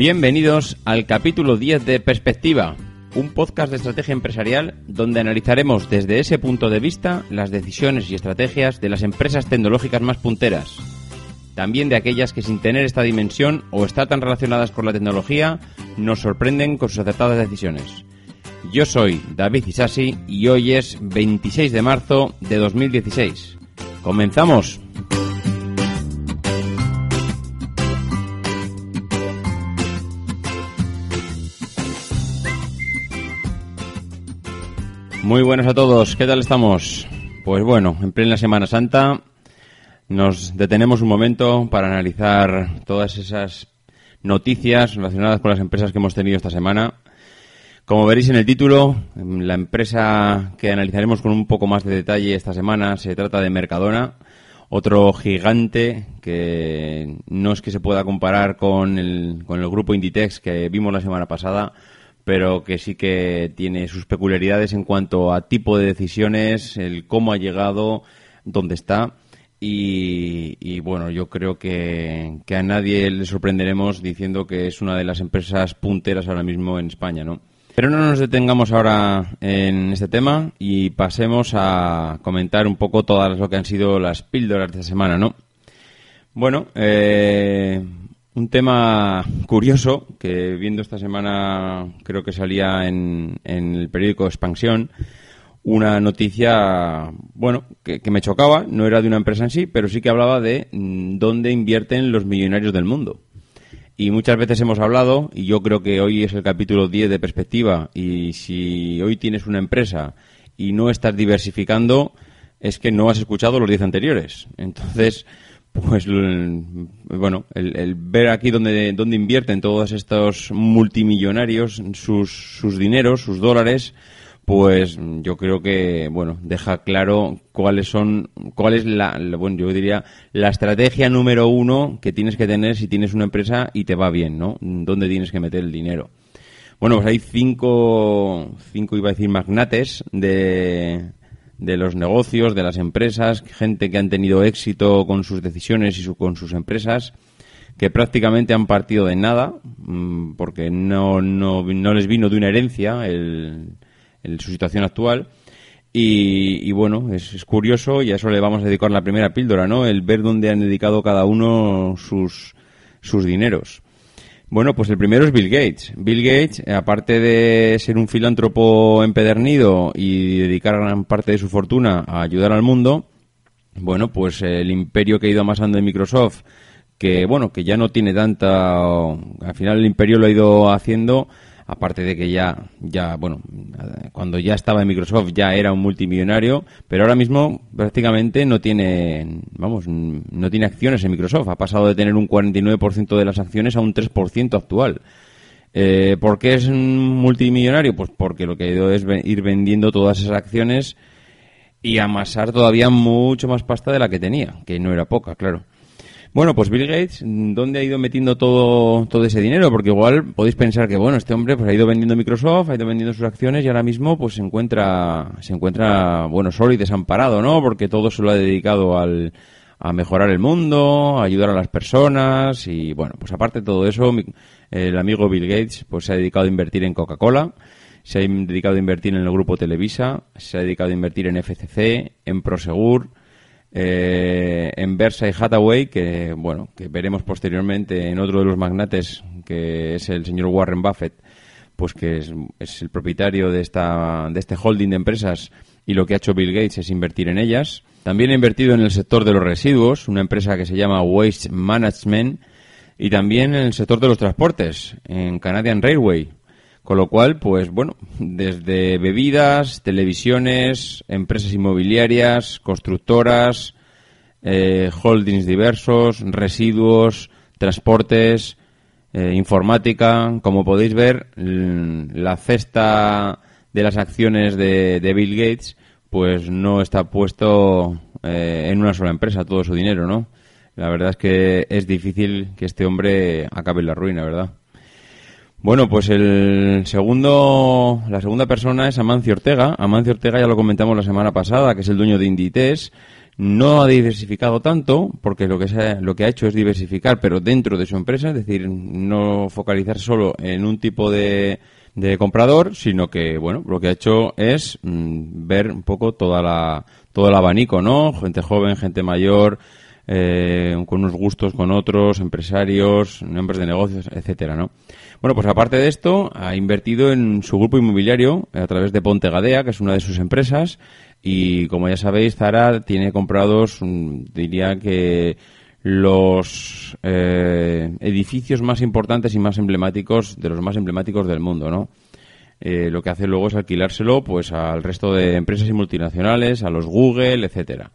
Bienvenidos al capítulo 10 de Perspectiva, un podcast de estrategia empresarial donde analizaremos desde ese punto de vista las decisiones y estrategias de las empresas tecnológicas más punteras. También de aquellas que sin tener esta dimensión o estar tan relacionadas con la tecnología nos sorprenden con sus acertadas decisiones. Yo soy David Isasi y hoy es 26 de marzo de 2016. ¡Comenzamos! Muy buenas a todos, ¿qué tal estamos? Pues bueno, en plena Semana Santa nos detenemos un momento para analizar todas esas noticias relacionadas con las empresas que hemos tenido esta semana. Como veréis en el título, la empresa que analizaremos con un poco más de detalle esta semana se trata de Mercadona, otro gigante que no es que se pueda comparar con el, con el grupo Inditex que vimos la semana pasada, pero que sí que tiene sus peculiaridades en cuanto a tipo de decisiones, el cómo ha llegado, dónde está. Y, bueno, yo creo que, a nadie le sorprenderemos diciendo que es una de las empresas punteras ahora mismo en España, ¿no? Pero no nos detengamos ahora en este tema y pasemos a comentar un poco todas lo que han sido las píldoras de esta semana, ¿no? Bueno, eh, un tema curioso que viendo esta semana creo que salía en, el periódico Expansión una noticia, bueno, que, me chocaba, no era de una empresa en sí, pero sí que hablaba de mm, dónde invierten los millonarios del mundo. Y muchas veces hemos hablado, y yo creo que hoy es el capítulo 10 de perspectiva, y si hoy tienes una empresa y no estás diversificando, es que no has escuchado los 10 anteriores. Entonces, pues bueno, el, ver aquí dónde, dónde invierten todos estos multimillonarios sus, sus dineros, sus dólares, pues yo creo que bueno deja claro cuáles son cuál es la, bueno yo diría la estrategia número uno que tienes que tener si tienes una empresa y te va bien no dónde tienes que meter el dinero bueno pues hay cinco cinco iba a decir magnates de de los negocios, de las empresas, gente que han tenido éxito con sus decisiones y con sus empresas, que prácticamente han partido de nada, mm, porque no, no, no les vino de una herencia el, su situación actual. Y, bueno, es, es, curioso y a eso le vamos a dedicar la primera píldora, ¿no? El ver dónde han dedicado cada uno sus, sus dineros. Bueno, pues el primero es Bill Gates. Bill Gates, eh, aparte de ser un filántropo empedernido y dedicar gran parte de su fortuna a ayudar al mundo, bueno, pues el imperio que ha ido amasando en Microsoft, que bueno, que ya no tiene tanta, al final el imperio lo ha ido haciendo aparte de que ya, ya, bueno, cuando ya estaba en Microsoft ya era un multimillonario, pero ahora mismo prácticamente no tiene, vamos, no tiene acciones en Microsoft. Ha pasado de tener un 49% de las acciones a un 3% actual. Eh, ¿Por qué es un multimillonario? Pues porque lo que ha ido es ir vendiendo todas esas acciones y amasar todavía mucho más pasta de la que tenía, que no era poca, claro. Bueno, pues Bill Gates, ¿dónde ha ido metiendo todo, todo ese dinero? Porque igual podéis pensar que, bueno, este hombre pues ha ido vendiendo Microsoft, ha ido vendiendo sus acciones y ahora mismo pues se encuentra, se encuentra, bueno, solo y desamparado, ¿no? Porque todo se lo ha dedicado al, a mejorar el mundo, a ayudar a las personas y, bueno, pues aparte de todo eso, el amigo Bill Gates pues se ha dedicado a invertir en Coca-Cola, se ha dedicado a invertir en el grupo Televisa, se ha dedicado a invertir en FCC, en Prosegur, eh, en Versailles Hathaway, que bueno, que veremos posteriormente en otro de los magnates, que es el señor Warren Buffett, pues que es, el propietario de esta de este holding de empresas y lo que ha hecho Bill Gates es invertir en ellas. También ha invertido en el sector de los residuos, una empresa que se llama Waste Management, y también en el sector de los transportes, en Canadian Railway, con lo cual, pues bueno, desde bebidas, televisiones, empresas inmobiliarias, constructoras, eh, holdings diversos, residuos, transportes, eh, informática. Como podéis ver, la cesta de las acciones de, Bill Gates, pues no está puesto eh, en una sola empresa todo su dinero, ¿no? La verdad es que es difícil que este hombre acabe en la ruina, ¿verdad? Bueno, pues el segundo, la segunda persona es Amancio Ortega. Amancio Ortega ya lo comentamos la semana pasada, que es el dueño de Inditex. No ha diversificado tanto, porque lo que, lo que ha hecho es diversificar, pero dentro de su empresa, es decir, no focalizarse solo en un tipo de, de comprador, sino que, bueno, lo que ha hecho es mm, ver un poco toda la, todo el abanico, ¿no? Gente joven, gente mayor, eh, con unos gustos con otros, empresarios, nombres de negocios, etcétera, ¿no? Bueno, pues aparte de esto, ha invertido en su grupo inmobiliario a través de Ponte Gadea, que es una de sus empresas, y como ya sabéis, Zara tiene comprados, mm, diría que los eh, edificios más importantes y más emblemáticos, de los más emblemáticos del mundo, ¿no? Eh, lo que hace luego es alquilárselo pues al resto de empresas y multinacionales, a los Google, etcétera.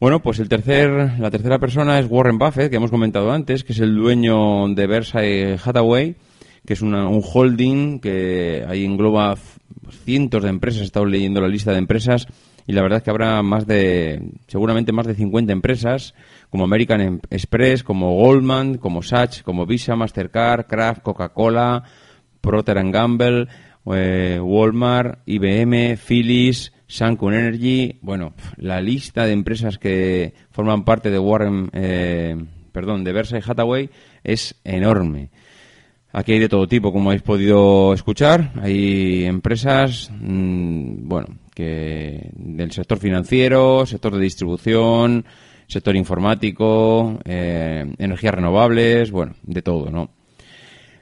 Bueno, pues el tercer, la tercera persona es Warren Buffett, que hemos comentado antes, que es el dueño de Versailles Hathaway, que es un holding que ahí engloba cientos de empresas. He estado leyendo la lista de empresas y la verdad es que habrá más de, seguramente más de 50 empresas, como American Express, como Goldman, como Sachs, como Visa, Mastercard, Kraft, Coca-Cola, Procter Gamble, eh, Walmart, IBM, Philips, Sancun Energy, bueno, la lista de empresas que forman parte de Warren, eh, perdón, de Versailles Hathaway es enorme. Aquí hay de todo tipo, como habéis podido escuchar. Hay empresas, mm, bueno, que del sector financiero, sector de distribución, sector informático, eh, energías renovables, bueno, de todo, ¿no?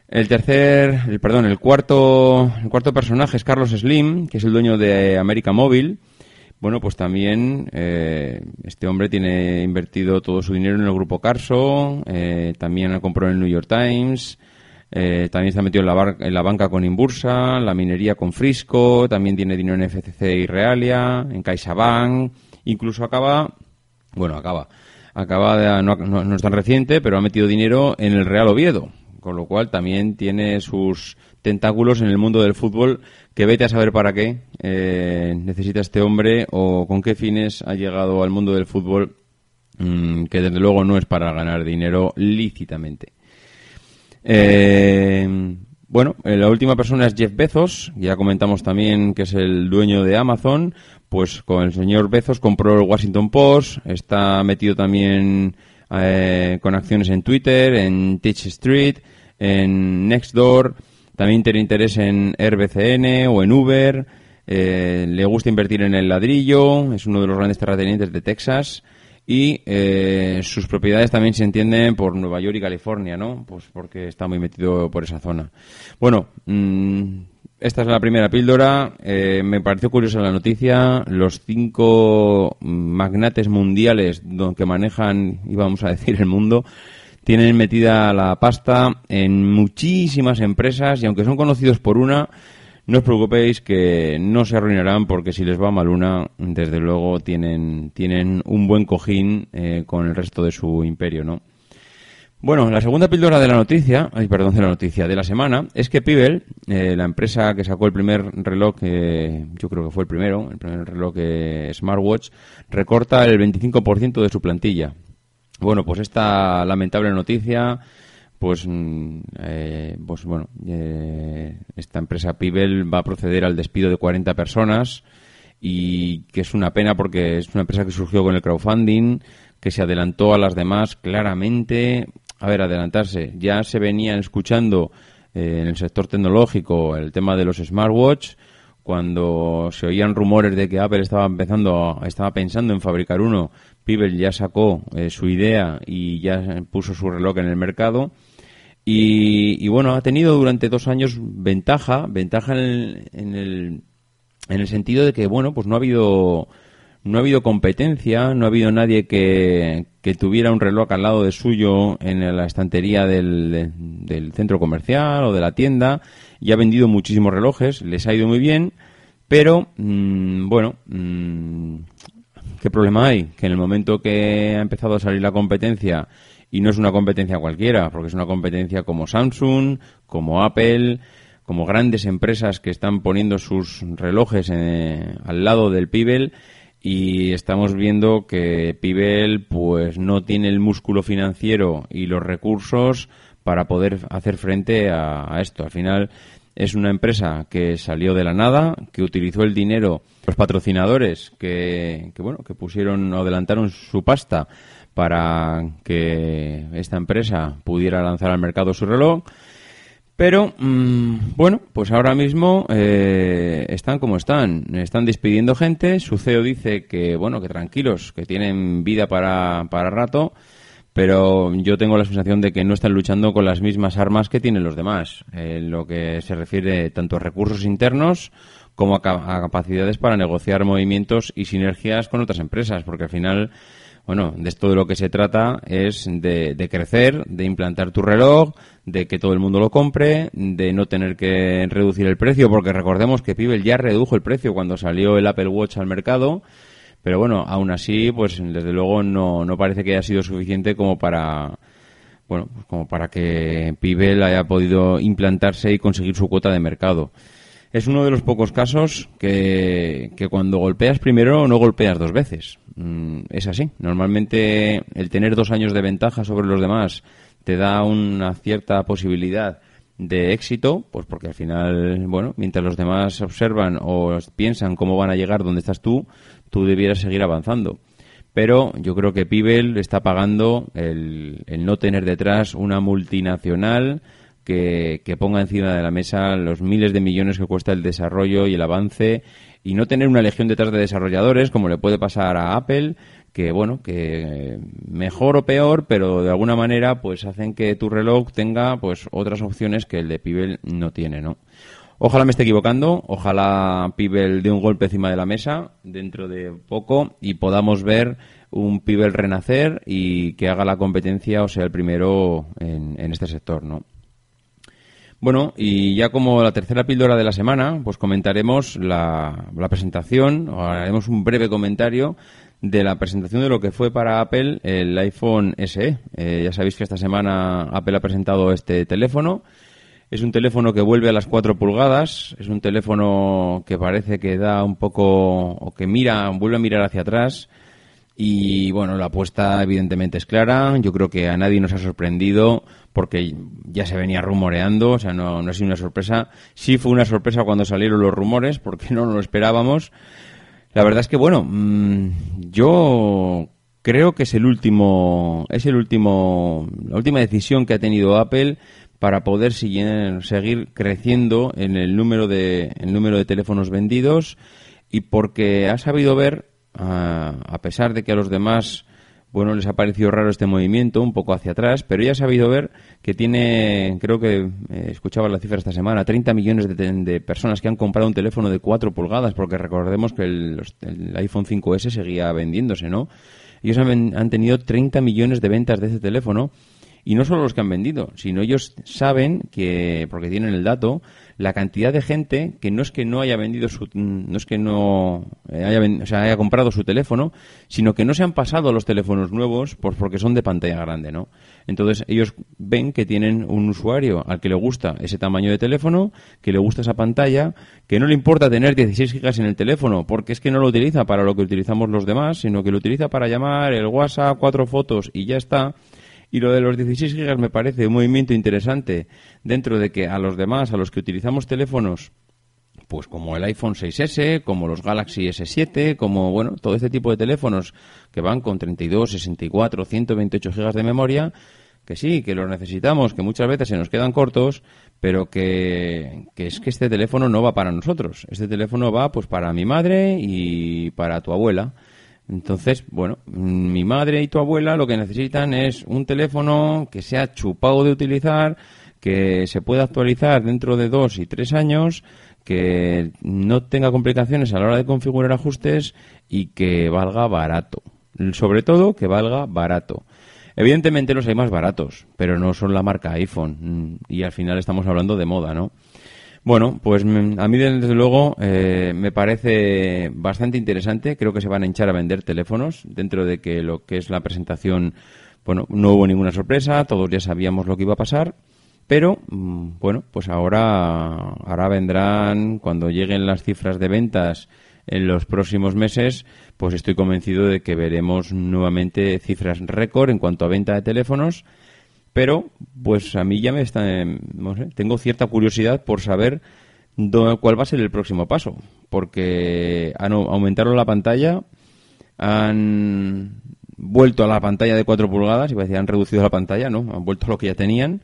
El tercer, el, perdón, el cuarto, el cuarto personaje es Carlos Slim, que es el dueño de América Móvil. Bueno, pues también eh, este hombre tiene invertido todo su dinero en el grupo Carso, eh, también compró en el New York Times, eh, también está metido en la, en la banca con Inbursa, la minería con Frisco, también tiene dinero en FCC y Realia, en CaixaBank, incluso acaba, bueno, acaba, acaba de, no, no es tan reciente, pero ha metido dinero en el Real Oviedo, con lo cual también tiene sus tentáculos en el mundo del fútbol que vete a saber para qué eh, necesita este hombre o con qué fines ha llegado al mundo del fútbol mm, que desde luego no es para ganar dinero lícitamente. Eh, bueno, eh, la última persona es Jeff Bezos, ya comentamos también que es el dueño de Amazon, pues con el señor Bezos compró el Washington Post, está metido también con acciones en Twitter, en Teach Street, en Nextdoor, también tiene interés en Airbnb o en Uber, eh, le gusta invertir en el ladrillo, es uno de los grandes terratenientes de Texas y eh, sus propiedades también se entienden por Nueva York y California, ¿no? Pues porque está muy metido por esa zona. Bueno, mm, esta es la primera píldora. Eh, me pareció curiosa la noticia. Los cinco magnates mundiales que manejan, íbamos a decir, el mundo, tienen metida la pasta en muchísimas empresas y aunque son conocidos por una, no os preocupéis que no se arruinarán porque si les va mal una, desde luego tienen, tienen un buen cojín eh, con el resto de su imperio, ¿no? Bueno, la segunda píldora de la noticia, ay, perdón, de la noticia de la semana, es que Pibel, eh, la empresa que sacó el primer reloj, eh, yo creo que fue el primero, el primer reloj smartwatch, recorta el 25% de su plantilla. Bueno, pues esta lamentable noticia, pues, mm, eh, pues bueno, eh, esta empresa Pibel va a proceder al despido de 40 personas y que es una pena porque es una empresa que surgió con el crowdfunding, que se adelantó a las demás claramente. A ver, adelantarse. Ya se venían escuchando eh, en el sector tecnológico el tema de los smartwatch cuando se oían rumores de que Apple estaba empezando, estaba pensando en fabricar uno, Pibel ya sacó eh, su idea y ya puso su reloj en el mercado. Y, bueno, ha tenido durante dos años ventaja, ventaja en el, en el, en el sentido de que, bueno, pues no ha habido, no ha habido competencia, no ha habido nadie que, que tuviera un reloj al lado de suyo en la estantería del, centro comercial o de la tienda y ha vendido muchísimos relojes, les ha ido muy bien, pero, mm, bueno, mm, ¿Qué problema hay? Que en el momento que ha empezado a salir la competencia, y no es una competencia cualquiera, porque es una competencia como Samsung, como Apple, como grandes empresas que están poniendo sus relojes eh, al lado del Pibel, y estamos viendo que Pibel pues no tiene el músculo financiero y los recursos para poder hacer frente a, esto. Al final es una empresa que salió de la nada, que utilizó el dinero, los patrocinadores que, que bueno, que pusieron o adelantaron su pasta para que esta empresa pudiera lanzar al mercado su reloj. Pero, mm, bueno, pues ahora mismo eh, están como están. Están despidiendo gente. Su CEO dice que, bueno, que tranquilos, que tienen vida para, para rato. Pero yo tengo la sensación de que no están luchando con las mismas armas que tienen los demás. En lo que se refiere tanto a recursos internos como a, capacidades para negociar movimientos y sinergias con otras empresas. Porque al final bueno, de esto de lo que se trata es de, crecer, de implantar tu reloj, de que todo el mundo lo compre, de no tener que reducir el precio, porque recordemos que Pibel ya redujo el precio cuando salió el Apple Watch al mercado, pero bueno, aún así, pues desde luego no, no parece que haya sido suficiente como para, bueno, pues como para que Pibel haya podido implantarse y conseguir su cuota de mercado. Es uno de los pocos casos que, que cuando golpeas primero no golpeas dos veces. Mm, es así. Normalmente el tener dos años de ventaja sobre los demás te da una cierta posibilidad de éxito, pues porque al final, bueno, mientras los demás observan o piensan cómo van a llegar donde estás tú, tú debieras seguir avanzando. Pero yo creo que Pibel está pagando el, el no tener detrás una multinacional que, que, ponga encima de la mesa los miles de millones que cuesta el desarrollo y el avance y no tener una legión detrás de desarrolladores como le puede pasar a Apple que bueno que mejor o peor pero de alguna manera pues hacen que tu reloj tenga pues otras opciones que el de Pibel no tiene no ojalá me esté equivocando ojalá Pibel dé un golpe encima de la mesa dentro de poco y podamos ver un Pibel renacer y que haga la competencia o sea el primero en, en este sector no bueno, y ya como la tercera píldora de la semana, pues comentaremos la, presentación, o haremos un breve comentario de la presentación de lo que fue para Apple el iPhone SE. Eh, ya sabéis que esta semana Apple ha presentado este teléfono. Es un teléfono que vuelve a las 4 pulgadas, es un teléfono que parece que da un poco, o que mira, vuelve a mirar hacia atrás. Y bueno, la apuesta evidentemente es clara. Yo creo que a nadie nos ha sorprendido porque ya se venía rumoreando, o sea, no, ha sido una sorpresa. Sí fue una sorpresa cuando salieron los rumores, porque no lo esperábamos. La verdad es que, bueno, mm, yo creo que es el último, es el último, la última decisión que ha tenido Apple para poder seguir, creciendo en el número de, el número de teléfonos vendidos y porque ha sabido ver, a, a pesar de que a los demás bueno, les ha parecido raro este movimiento, un poco hacia atrás, pero ya ha sabido ver que tiene, creo que eh, escuchaba la cifra esta semana, 30 millones de, personas que han comprado un teléfono de 4 pulgadas, porque recordemos que el, iPhone 5S seguía vendiéndose, ¿no? Ellos han, han tenido 30 millones de ventas de ese teléfono y no solo los que han vendido, sino ellos saben que, porque tienen el dato, la cantidad de gente que no es que no haya vendido su, no es que no haya, o sea, haya comprado su teléfono, sino que no se han pasado los teléfonos nuevos por, porque son de pantalla grande, ¿no? Entonces ellos ven que tienen un usuario al que le gusta ese tamaño de teléfono, que le gusta esa pantalla, que no le importa tener 16 gigas en el teléfono, porque es que no lo utiliza para lo que utilizamos los demás, sino que lo utiliza para llamar el WhatsApp, cuatro fotos y ya está y lo de los 16 gigas me parece un movimiento interesante dentro de que a los demás, a los que utilizamos teléfonos pues como el iPhone 6S, como los Galaxy S7, como bueno, todo este tipo de teléfonos que van con 32, 64, 128 gigas de memoria, que sí, que los necesitamos, que muchas veces se nos quedan cortos, pero que, que, es que este teléfono no va para nosotros. Este teléfono va pues para mi madre y para tu abuela. Entonces, bueno, mi madre y tu abuela lo que necesitan es un teléfono que sea chupado de utilizar, que se pueda actualizar dentro de dos y tres años, que no tenga complicaciones a la hora de configurar ajustes y que valga barato. Sobre todo, que valga barato. Evidentemente los hay más baratos, pero no son la marca iPhone. Y al final estamos hablando de moda, ¿no? Bueno, pues mm, a mí desde luego eh, me parece bastante interesante. Creo que se van a hinchar a vender teléfonos dentro de que lo que es la presentación, bueno, no hubo ninguna sorpresa, todos ya sabíamos lo que iba a pasar. Pero, mm, bueno, pues ahora, ahora vendrán, cuando lleguen las cifras de ventas en los próximos meses, pues estoy convencido de que veremos nuevamente cifras récord en cuanto a venta de teléfonos pero pues a mí ya me está, no sé, tengo cierta curiosidad por saber cuál va a ser el próximo paso, porque han aumentado la pantalla, han vuelto a la pantalla de 4 pulgadas, y decir, han reducido la pantalla, ¿no? Han vuelto a lo que ya tenían.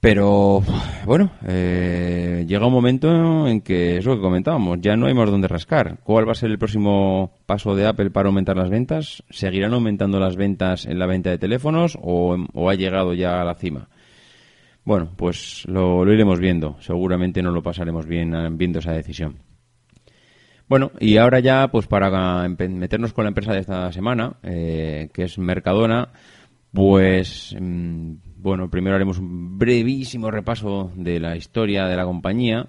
Pero, bueno, eh, llega un momento en que, es lo que comentábamos, ya no hay más donde rascar. ¿Cuál va a ser el próximo paso de Apple para aumentar las ventas? ¿Seguirán aumentando las ventas en la venta de teléfonos o, ha llegado ya a la cima? Bueno, pues lo, iremos viendo. Seguramente no lo pasaremos bien eh, viendo esa decisión. Bueno, y ahora ya, pues para meternos con la empresa de esta semana, eh, que es Mercadona, pues mm, bueno, primero haremos un brevísimo repaso de la historia de la compañía,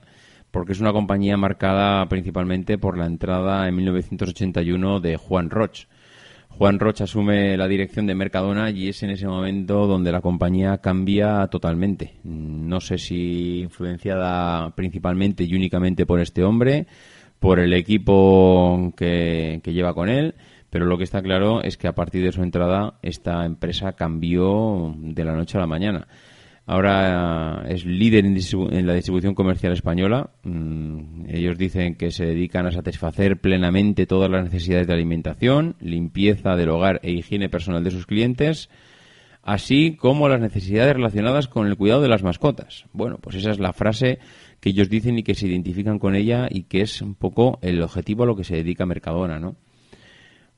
porque es una compañía marcada principalmente por la entrada en 1981 de Juan Roch. Juan Roch asume la dirección de Mercadona y es en ese momento donde la compañía cambia totalmente. No sé si influenciada principalmente y únicamente por este hombre, por el equipo que, lleva con él, pero lo que está claro es que a partir de su entrada esta empresa cambió de la noche a la mañana. Ahora es líder en, la distribución comercial española. Mm, ellos dicen que se dedican a satisfacer plenamente todas las necesidades de alimentación, limpieza del hogar e higiene personal de sus clientes, así como las necesidades relacionadas con el cuidado de las mascotas. Bueno, pues esa es la frase que ellos dicen y que se identifican con ella y que es un poco el objetivo a lo que se dedica Mercadona, ¿no?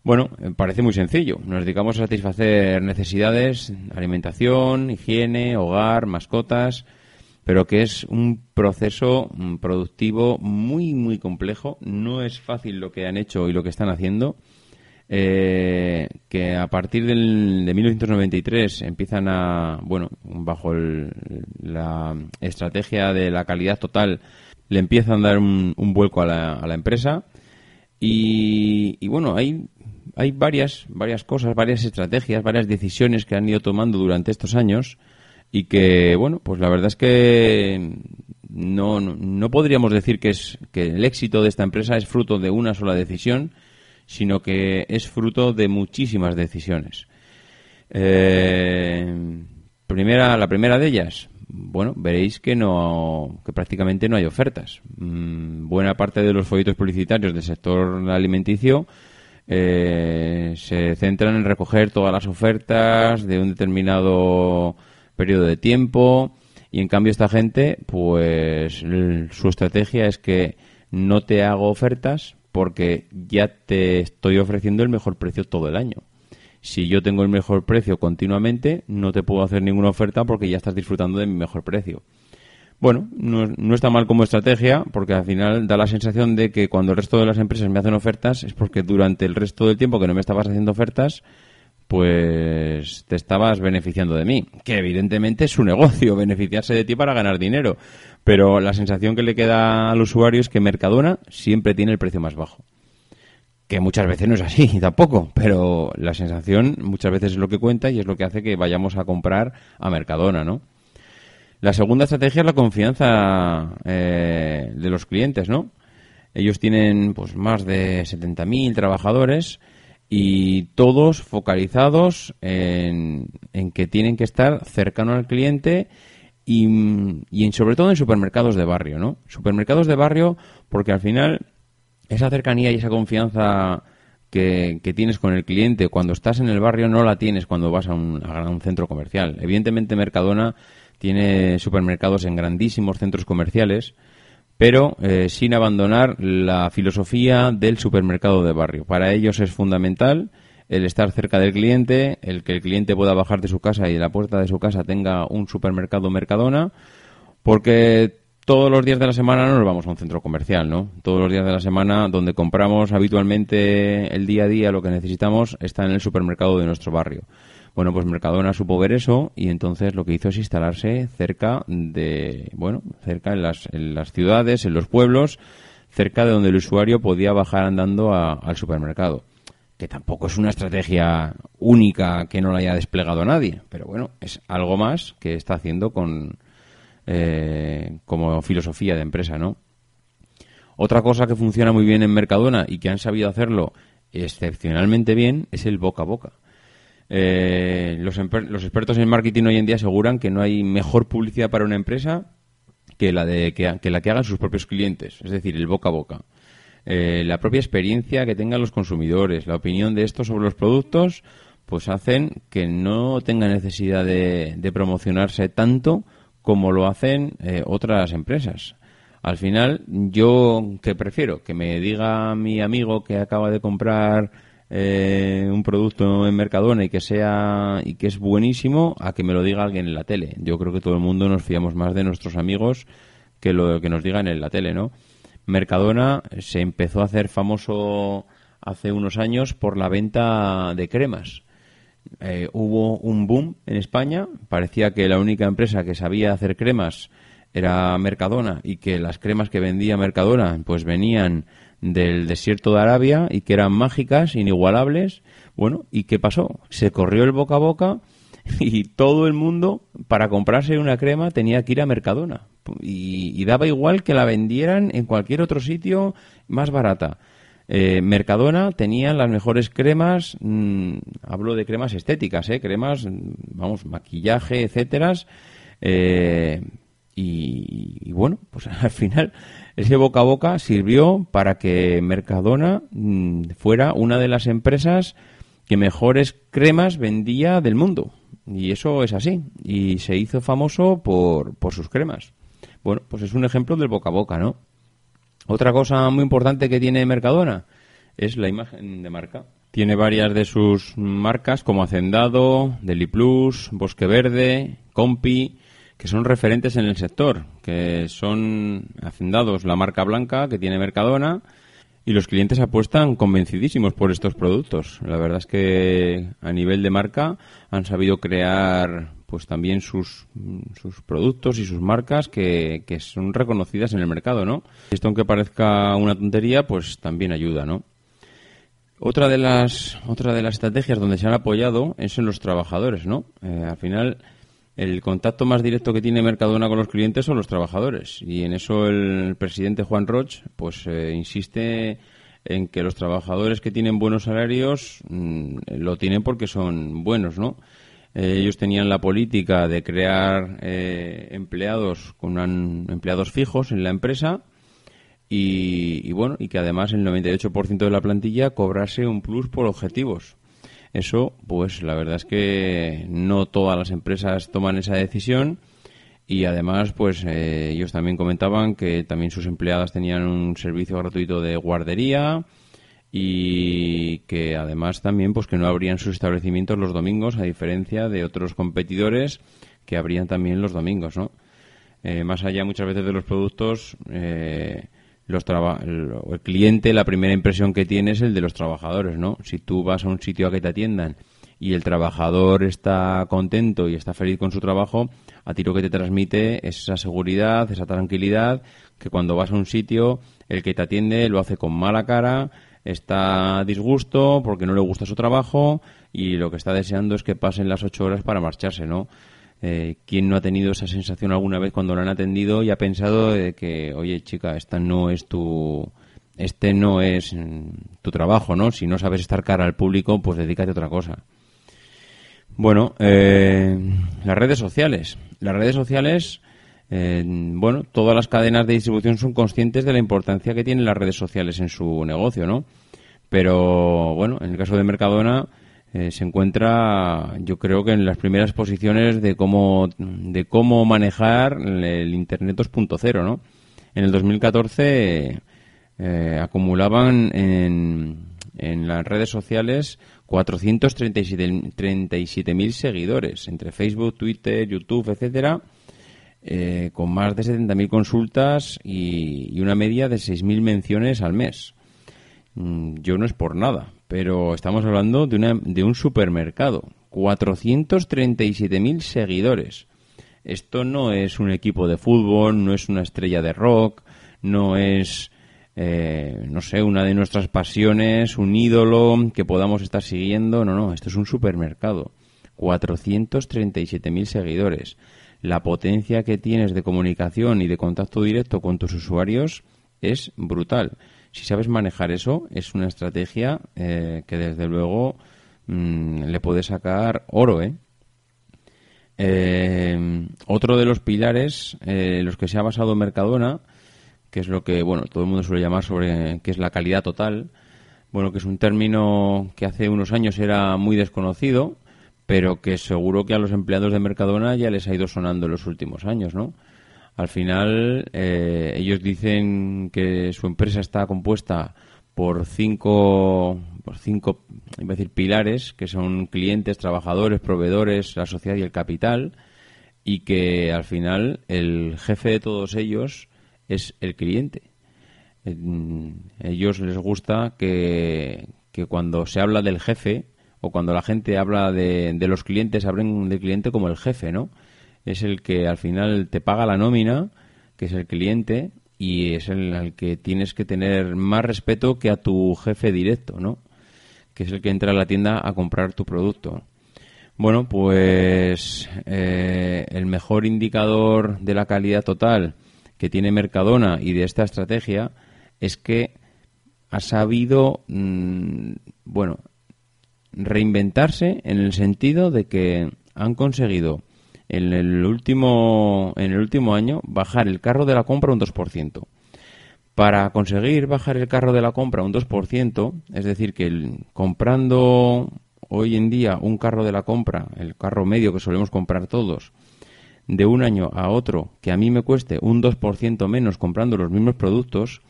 Bueno, eh, parece muy sencillo. Nos dedicamos a satisfacer necesidades, alimentación, higiene, hogar, mascotas, pero que es un proceso mm, productivo muy, muy complejo. No es fácil lo que han hecho y lo que están haciendo eh, que a partir del, de 1993 empiezan a, bueno, bajo la estrategia de la calidad total, le empiezan a dar un, vuelco a la, a la empresa. Y, bueno, hay, hay varias, varias cosas, varias estrategias, varias decisiones que han ido tomando durante estos años y que, bueno, pues la verdad es que no, no podríamos decir que, es, que el éxito de esta empresa es fruto de una sola decisión, sino que es fruto de muchísimas decisiones. Eh, primera, la primera de ellas, bueno, veréis que no, que prácticamente no hay ofertas. Mm, buena parte de los folletos publicitarios del sector alimenticio eh, se centran en recoger todas las ofertas de un determinado periodo de tiempo y en cambio esta gente, pues su estrategia es que no te hago ofertas porque ya te estoy ofreciendo el mejor precio todo el año. Si yo tengo el mejor precio continuamente, no te puedo hacer ninguna oferta porque ya estás disfrutando de mi mejor precio. Bueno, no, está mal como estrategia porque al final da la sensación de que cuando el resto de las empresas me hacen ofertas es porque durante el resto del tiempo que no me estabas haciendo ofertas, pues te estabas beneficiando de mí. Que evidentemente es su negocio, beneficiarse de ti para ganar dinero. Pero la sensación que le queda al usuario es que Mercadona siempre tiene el precio más bajo. Que muchas veces no es así, tampoco. Pero la sensación muchas veces es lo que cuenta y es lo que hace que vayamos a comprar a Mercadona, ¿no? La segunda estrategia es la confianza eh, de los clientes, ¿no? Ellos tienen pues más de 70.000 trabajadores y todos focalizados en, que tienen que estar cercano al cliente y, y sobre todo en supermercados de barrio, ¿no? Supermercados de barrio porque al final esa cercanía y esa confianza que, tienes con el cliente cuando estás en el barrio no la tienes cuando vas a un, a un centro comercial. Evidentemente Mercadona tiene supermercados en grandísimos centros comerciales pero eh, sin abandonar la filosofía del supermercado de barrio. Para ellos es fundamental el estar cerca del cliente, el que el cliente pueda bajar de su casa y de la puerta de su casa tenga un supermercado Mercadona, porque todos los días de la semana no nos vamos a un centro comercial, ¿no? Todos los días de la semana donde compramos habitualmente el día a día lo que necesitamos está en el supermercado de nuestro barrio. Bueno, pues Mercadona supo ver eso y entonces lo que hizo es instalarse cerca de, bueno, cerca en las, en las ciudades, en los pueblos, cerca de donde el usuario podía bajar andando al supermercado. Que tampoco es una estrategia única que no la haya desplegado nadie, pero bueno, es algo más que está haciendo con, eh, como filosofía de empresa, ¿no? Otra cosa que funciona muy bien en Mercadona y que han sabido hacerlo excepcionalmente bien es el boca a boca. Eh, los, los, expertos en marketing hoy en día aseguran que no hay mejor publicidad para una empresa que la, de, que, la que hagan sus propios clientes, es decir, el boca a boca. Eh, la propia experiencia que tengan los consumidores, la opinión de estos sobre los productos, pues hacen que no tengan necesidad de, promocionarse tanto como lo hacen eh, otras empresas. Al final, yo que prefiero que me diga mi amigo que acaba de comprar eh, un producto en Mercadona y que sea y que es buenísimo a que me lo diga alguien en la tele. Yo creo que todo el mundo nos fiamos más de nuestros amigos que lo que nos digan en la tele, ¿no? Mercadona se empezó a hacer famoso hace unos años por la venta de cremas. Eh, hubo un boom en España, parecía que la única empresa que sabía hacer cremas era Mercadona y que las cremas que vendía Mercadona pues venían del desierto de Arabia y que eran mágicas, inigualables. Bueno, ¿y qué pasó? Se corrió el boca a boca y todo el mundo para comprarse una crema tenía que ir a Mercadona y, daba igual que la vendieran en cualquier otro sitio más barata. Eh, Mercadona tenía las mejores cremas, mm, hablo de cremas estéticas, eh, cremas, vamos, maquillaje, etcétera. Eh, y, bueno, pues al final ese boca a boca sirvió para que Mercadona mm, fuera una de las empresas que mejores cremas vendía del mundo. Y eso es así. Y se hizo famoso por, por sus cremas. Bueno, pues es un ejemplo del boca a boca, ¿no? Otra cosa muy importante que tiene Mercadona es la imagen de marca. Tiene varias de sus marcas como Hacendado, Deli Plus, Bosque Verde, Compi, que son referentes en el sector, que son hacendados la marca blanca que tiene Mercadona y los clientes apuestan convencidísimos por estos productos. La verdad es que a nivel de marca han sabido crear pues también sus, sus productos y sus marcas que, que son reconocidas en el mercado, ¿no? Esto aunque parezca una tontería, pues también ayuda, ¿no? Otra de las otra de las estrategias donde se han apoyado es en los trabajadores, ¿no? Eh, al final el contacto más directo que tiene Mercadona con los clientes son los trabajadores y en eso el presidente Juan Roch pues eh, insiste en que los trabajadores que tienen buenos salarios mm, lo tienen porque son buenos, ¿no? Eh, ellos tenían la política de crear eh, empleados con empleados fijos en la empresa y, y, bueno y que además el 98% de la plantilla cobrase un plus por objetivos. Eso, pues la verdad es que no todas las empresas toman esa decisión y además, pues eh, ellos también comentaban que también sus empleadas tenían un servicio gratuito de guardería y que además también, pues que no abrían sus establecimientos los domingos, a diferencia de otros competidores que abrían también los domingos, ¿no? Eh, más allá muchas veces de los productos, eh, los el, el, cliente, la primera impresión que tiene es el de los trabajadores, ¿no? Si tú vas a un sitio a que te atiendan y el trabajador está contento y está feliz con su trabajo, a ti lo que te transmite es esa seguridad, esa tranquilidad, que cuando vas a un sitio, el que te atiende lo hace con mala cara, está disgusto porque no le gusta su trabajo y lo que está deseando es que pasen las ocho horas para marcharse, ¿no? Eh, ¿Quién no ha tenido esa sensación alguna vez cuando lo han atendido y ha pensado de que, oye, chica, esta no es tu, este no es mm, tu trabajo, ¿no? Si no sabes estar cara al público, pues dedícate a otra cosa. Bueno, eh, las redes sociales. Las redes sociales, eh, bueno, todas las cadenas de distribución son conscientes de la importancia que tienen las redes sociales en su negocio, ¿no? Pero, bueno, en el caso de Mercadona, eh, se encuentra, yo creo que en las primeras posiciones de cómo, de cómo manejar el Internet 2.0, ¿no? En el 2014 eh, acumulaban en, en las redes sociales 437.000 seguidores entre Facebook, Twitter, YouTube, etcétera, eh, con más de 70.000 consultas y, y, una media de 6.000 menciones al mes. Mm, yo no es por nada, pero estamos hablando de, una, de un supermercado. 437.000 seguidores. Esto no es un equipo de fútbol, no es una estrella de rock, no es, eh, no sé, una de nuestras pasiones, un ídolo que podamos estar siguiendo. No, no, esto es un supermercado. 437.000 seguidores. La potencia que tienes de comunicación y de contacto directo con tus usuarios es brutal. Si sabes manejar eso, es una estrategia eh, que desde luego mm, le puede sacar oro, ¿eh? Eh, otro de los pilares, eh, los que se ha basado Mercadona, que es lo que bueno todo el mundo suele llamar sobre qué es la calidad total, bueno que es un término que hace unos años era muy desconocido, pero que seguro que a los empleados de Mercadona ya les ha ido sonando en los últimos años, ¿no? Al final eh, ellos dicen que su empresa está compuesta por cinco, por cinco iba a decir, pilares, que son clientes, trabajadores, proveedores, la sociedad y el capital, y que al final el jefe de todos ellos es el cliente. ellos les gusta que, que, cuando se habla del jefe o cuando la gente habla de, de los clientes, hablen del cliente como el jefe, ¿no? Es el que al final te paga la nómina, que es el cliente, y es el al que tienes que tener más respeto que a tu jefe directo, ¿no? Que es el que entra a la tienda a comprar tu producto. Bueno, pues eh, el mejor indicador de la calidad total que tiene Mercadona y de esta estrategia es que ha sabido, mm, bueno, reinventarse en el sentido de que han conseguido en el último, en el último año bajar el carro de la compra un 2%. Para conseguir bajar el carro de la compra un 2%, es decir, que comprando hoy en día un carro de la compra, el carro medio que solemos comprar todos, de un año a otro, que a mí me cueste un 2% menos comprando los mismos productos,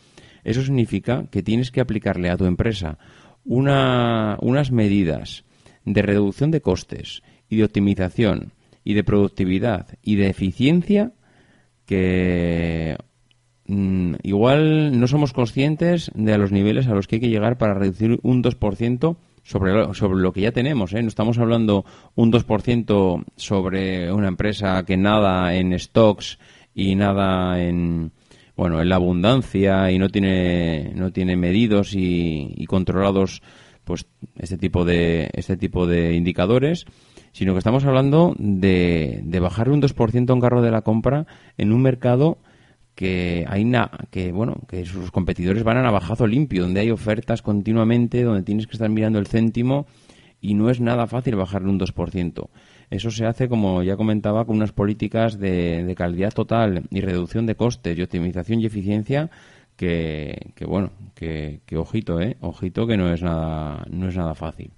eso significa que tienes que aplicarle a tu empresa una, unas medidas de reducción de costes y de optimización y de productividad y de eficiencia que mm, igual no somos conscientes de los niveles a los que hay que llegar para reducir un 2% sobre lo, sobre lo que ya tenemos. ¿eh? No estamos hablando un 2% sobre una empresa que nada en stocks y nada en bueno en la abundancia y no tiene no tiene medidos y, y controlados pues este tipo de este tipo de indicadores sino que estamos hablando de, de bajarle un 2% a un carro de la compra en un mercado que hay que bueno que sus competidores van a navajazo limpio donde hay ofertas continuamente donde tienes que estar mirando el céntimo y no es nada fácil bajarle un 2%. Eso se hace, como ya comentaba, con unas políticas de, de calidad total y reducción de costes y optimización y eficiencia que, que bueno, que, que, ojito, ¿eh? Ojito que no es nada, no es nada fácil.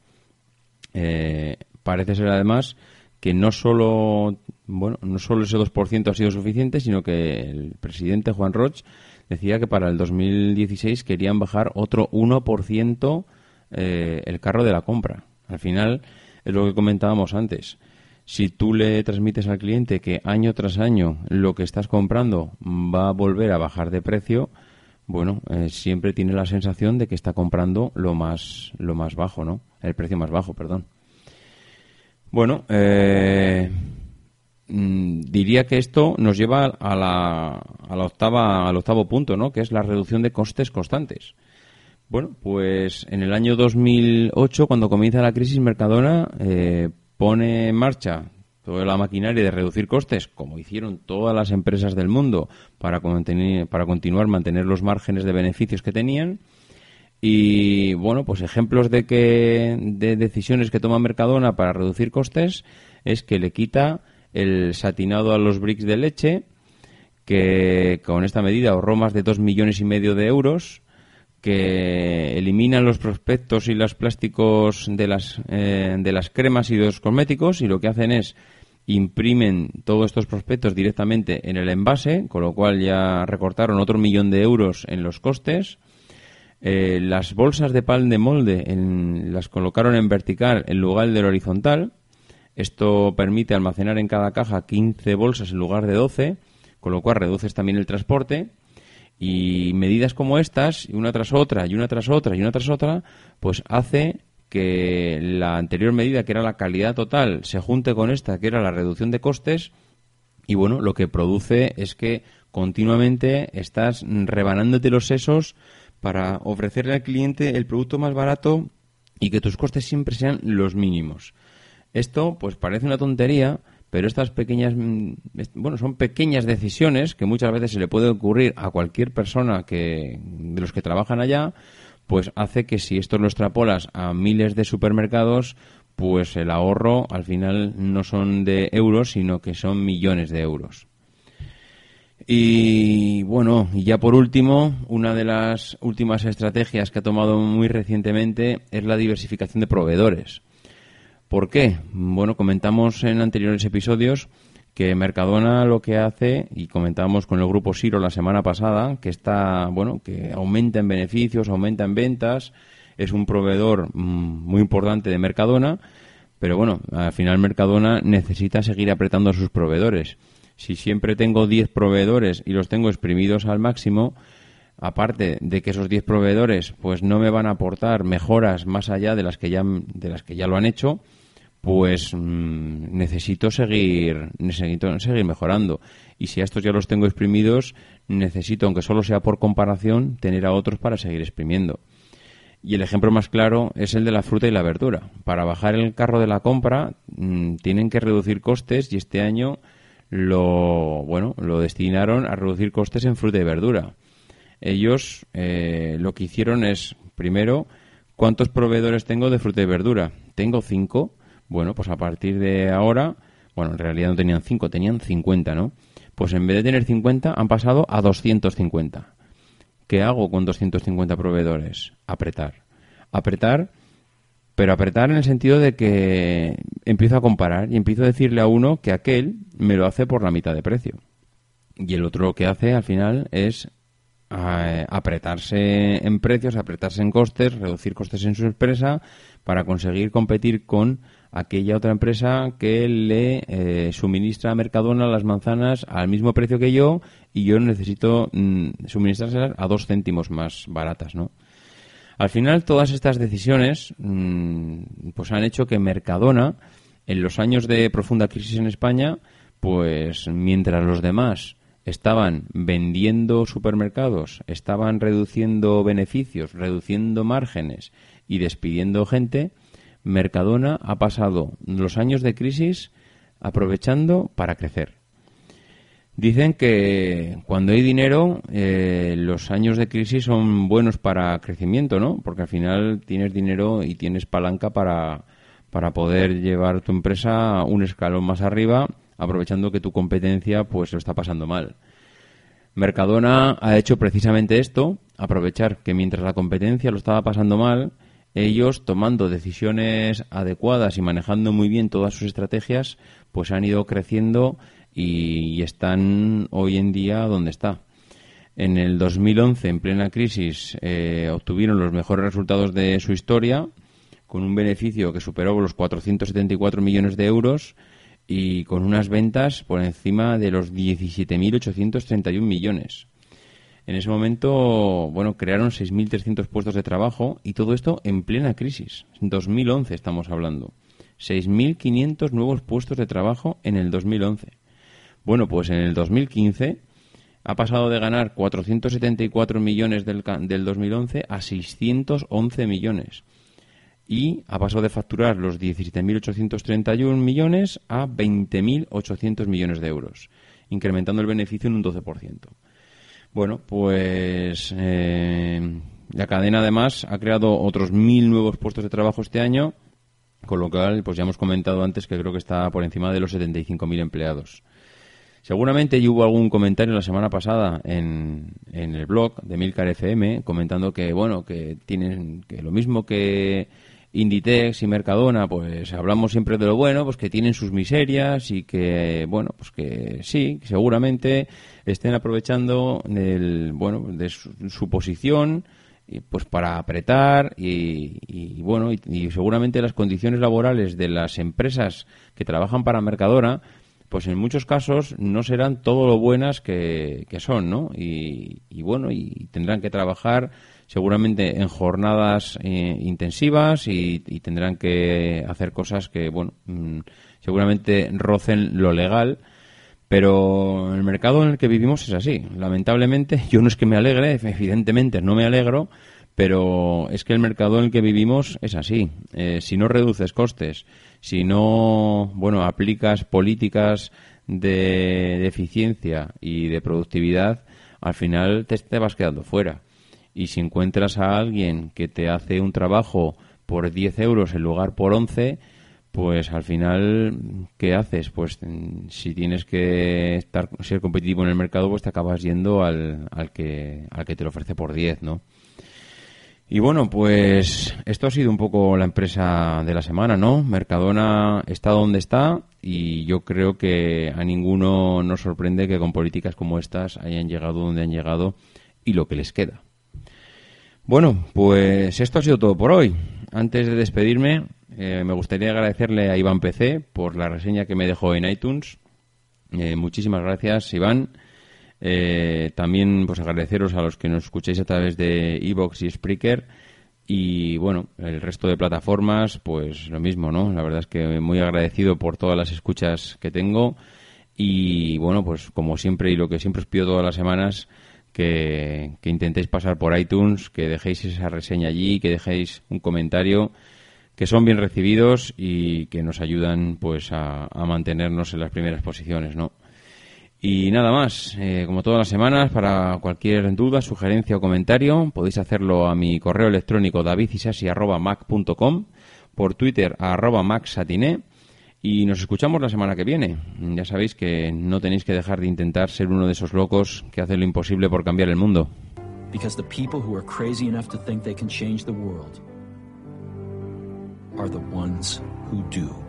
Eh, parece ser además que no solo bueno no solo ese 2% ha sido suficiente sino que el presidente Juan Roch decía que para el 2016 querían bajar otro 1% eh, el carro de la compra al final es lo que comentábamos antes si tú le transmites al cliente que año tras año lo que estás comprando va a volver a bajar de precio bueno, eh, siempre tiene la sensación de que está comprando lo más lo más bajo, ¿no? El precio más bajo, perdón. Bueno, eh, mm, diría que esto nos lleva a la, a la octava, al octavo punto, ¿no? Que es la reducción de costes constantes. Bueno, pues en el año 2008, cuando comienza la crisis, Mercadona eh, pone en marcha toda la maquinaria de reducir costes, como hicieron todas las empresas del mundo, para, para continuar mantener los márgenes de beneficios que tenían y bueno, pues ejemplos de que de decisiones que toma Mercadona para reducir costes es que le quita el satinado a los bricks de leche, que con esta medida ahorró más de dos millones y medio de euros, que eliminan los prospectos y los plásticos de las, eh, de las cremas y de los cosméticos y lo que hacen es imprimen todos estos prospectos directamente en el envase, con lo cual ya recortaron otro millón de euros en los costes eh, las bolsas de pan de molde las colocaron en vertical en lugar del horizontal. Esto permite almacenar en cada caja 15 bolsas en lugar de 12, con lo cual reduces también el transporte. Y medidas como estas, una tras otra, y una tras otra, y una tras otra, pues hace que la anterior medida, que era la calidad total, se junte con esta, que era la reducción de costes. Y bueno, lo que produce es que continuamente estás rebanándote los sesos para ofrecerle al cliente el producto más barato y que tus costes siempre sean los mínimos. Esto, pues parece una tontería, pero estas pequeñas, mm, bueno, son pequeñas decisiones que muchas veces se le puede ocurrir a cualquier persona que, de los que trabajan allá, pues hace que si esto lo extrapolas a miles de supermercados, pues el ahorro al final no son de euros, sino que son millones de euros. Y bueno, y ya por último, una de las últimas estrategias que ha tomado muy recientemente es la diversificación de proveedores. ¿Por qué? Bueno, comentamos en anteriores episodios que Mercadona lo que hace, y comentábamos con el grupo Siro la semana pasada, que está, bueno, que aumenta en beneficios, aumenta en ventas, es un proveedor mm, muy importante de Mercadona, pero bueno, al final Mercadona necesita seguir apretando a sus proveedores. Si siempre tengo 10 proveedores y los tengo exprimidos al máximo, aparte de que esos 10 proveedores pues no me van a aportar mejoras más allá de las que ya de las que ya lo han hecho, pues mm, necesito seguir necesito seguir mejorando. Y si a estos ya los tengo exprimidos necesito aunque solo sea por comparación tener a otros para seguir exprimiendo. Y el ejemplo más claro es el de la fruta y la verdura. Para bajar el carro de la compra mm, tienen que reducir costes y este año lo bueno lo destinaron a reducir costes en fruta y verdura ellos eh, lo que hicieron es primero cuántos proveedores tengo de fruta y verdura tengo cinco bueno, pues a partir de ahora, bueno, en realidad no tenían 5, tenían 50, ¿no? Pues en vez de tener 50, han pasado a 250. ¿Qué hago con 250 proveedores? Apretar. Apretar, pero apretar en el sentido de que empiezo a comparar y empiezo a decirle a uno que aquel me lo hace por la mitad de precio. Y el otro lo que hace al final es eh, apretarse en precios, apretarse en costes, reducir costes en su empresa para conseguir competir con aquella otra empresa que le eh, suministra a Mercadona las manzanas al mismo precio que yo y yo necesito mm, suministrárselas a dos céntimos más baratas, ¿no? Al final, todas estas decisiones mm, pues han hecho que Mercadona, en los años de profunda crisis en España, pues mientras los demás estaban vendiendo supermercados, estaban reduciendo beneficios, reduciendo márgenes y despidiendo gente, Mercadona ha pasado los años de crisis aprovechando para crecer. Dicen que cuando hay dinero, eh, los años de crisis son buenos para crecimiento, ¿no? Porque al final tienes dinero y tienes palanca para, para poder llevar tu empresa un escalón más arriba, aprovechando que tu competencia pues lo está pasando mal. Mercadona ha hecho precisamente esto, aprovechar que mientras la competencia lo estaba pasando mal, ellos tomando decisiones adecuadas y manejando muy bien todas sus estrategias, pues han ido creciendo y, están hoy en día donde está. En el 2011, en plena crisis, eh, obtuvieron los mejores resultados de su historia, con un beneficio que superó los 474 millones de euros y con unas ventas por encima de los 17.831 millones. En ese momento, bueno, crearon 6.300 puestos de trabajo y todo esto en plena crisis. En 2011 estamos hablando. 6.500 nuevos puestos de trabajo en el 2011. Bueno, pues en el 2015 ha pasado de ganar 474 millones del, del 2011 a 611 millones. Y ha pasado de facturar los 17.831 millones a 20.800 millones de euros, incrementando el beneficio en un 12%. Bueno, pues eh, la cadena además ha creado otros mil nuevos puestos de trabajo este año, con lo cual, pues ya hemos comentado antes que creo que está por encima de los 75.000 empleados. Seguramente hubo algún comentario la semana pasada en, en el blog de Milcar FM comentando que, bueno, que tienen que lo mismo que Inditex y Mercadona, pues hablamos siempre de lo bueno, pues que tienen sus miserias y que, bueno, pues que sí, seguramente estén aprovechando del, bueno, de su, posición pues para apretar y, bueno y, seguramente las condiciones laborales de las empresas que trabajan para Mercadona pues en muchos casos no serán todo lo buenas que, son no y, bueno y tendrán que trabajar seguramente en jornadas eh, intensivas y, tendrán que hacer cosas que, bueno, mm, seguramente rocen lo legal. Pero el mercado en el que vivimos es así. Lamentablemente, yo no es que me alegre, evidentemente no me alegro, pero es que el mercado en el que vivimos es así. Eh, si no reduces costes, si no, bueno, aplicas políticas de, eficiencia y de productividad, al final te, te vas quedando fuera. Y si encuentras a alguien que te hace un trabajo por 10 euros en lugar por 11, pues al final, ¿qué haces? Pues mm, si tienes que estar, ser competitivo en el mercado, pues te acabas yendo al, al, que, al que te lo ofrece por 10, ¿no? Y bueno, pues esto ha sido un poco la empresa de la semana, ¿no? Mercadona está donde está y yo creo que a ninguno nos sorprende que con políticas como estas hayan llegado donde han llegado y lo que les queda. Bueno, pues esto ha sido todo por hoy. Antes de despedirme, eh, me gustaría agradecerle a Iván PC por la reseña que me dejó en iTunes. Eh, muchísimas gracias, Iván. Eh, también pues agradeceros a los que nos escucháis a través de Evox y Spreaker. Y bueno, el resto de plataformas, pues lo mismo, ¿no? La verdad es que muy agradecido por todas las escuchas que tengo. Y bueno, pues como siempre y lo que siempre os pido todas las semanas, que, que intentéis pasar por iTunes, que dejéis esa reseña allí, que dejéis un comentario que son bien recibidos y que nos ayudan pues a, mantenernos en las primeras posiciones, ¿no? Y nada más, eh, como todas las semanas, para cualquier duda, sugerencia o comentario, podéis hacerlo a mi correo electrónico davidisasi.mac.com, por Twitter a maxatiné, y nos escuchamos la semana que viene. Ya sabéis que no tenéis que dejar de intentar ser uno de esos locos que hacen lo imposible por cambiar el mundo. are the ones who.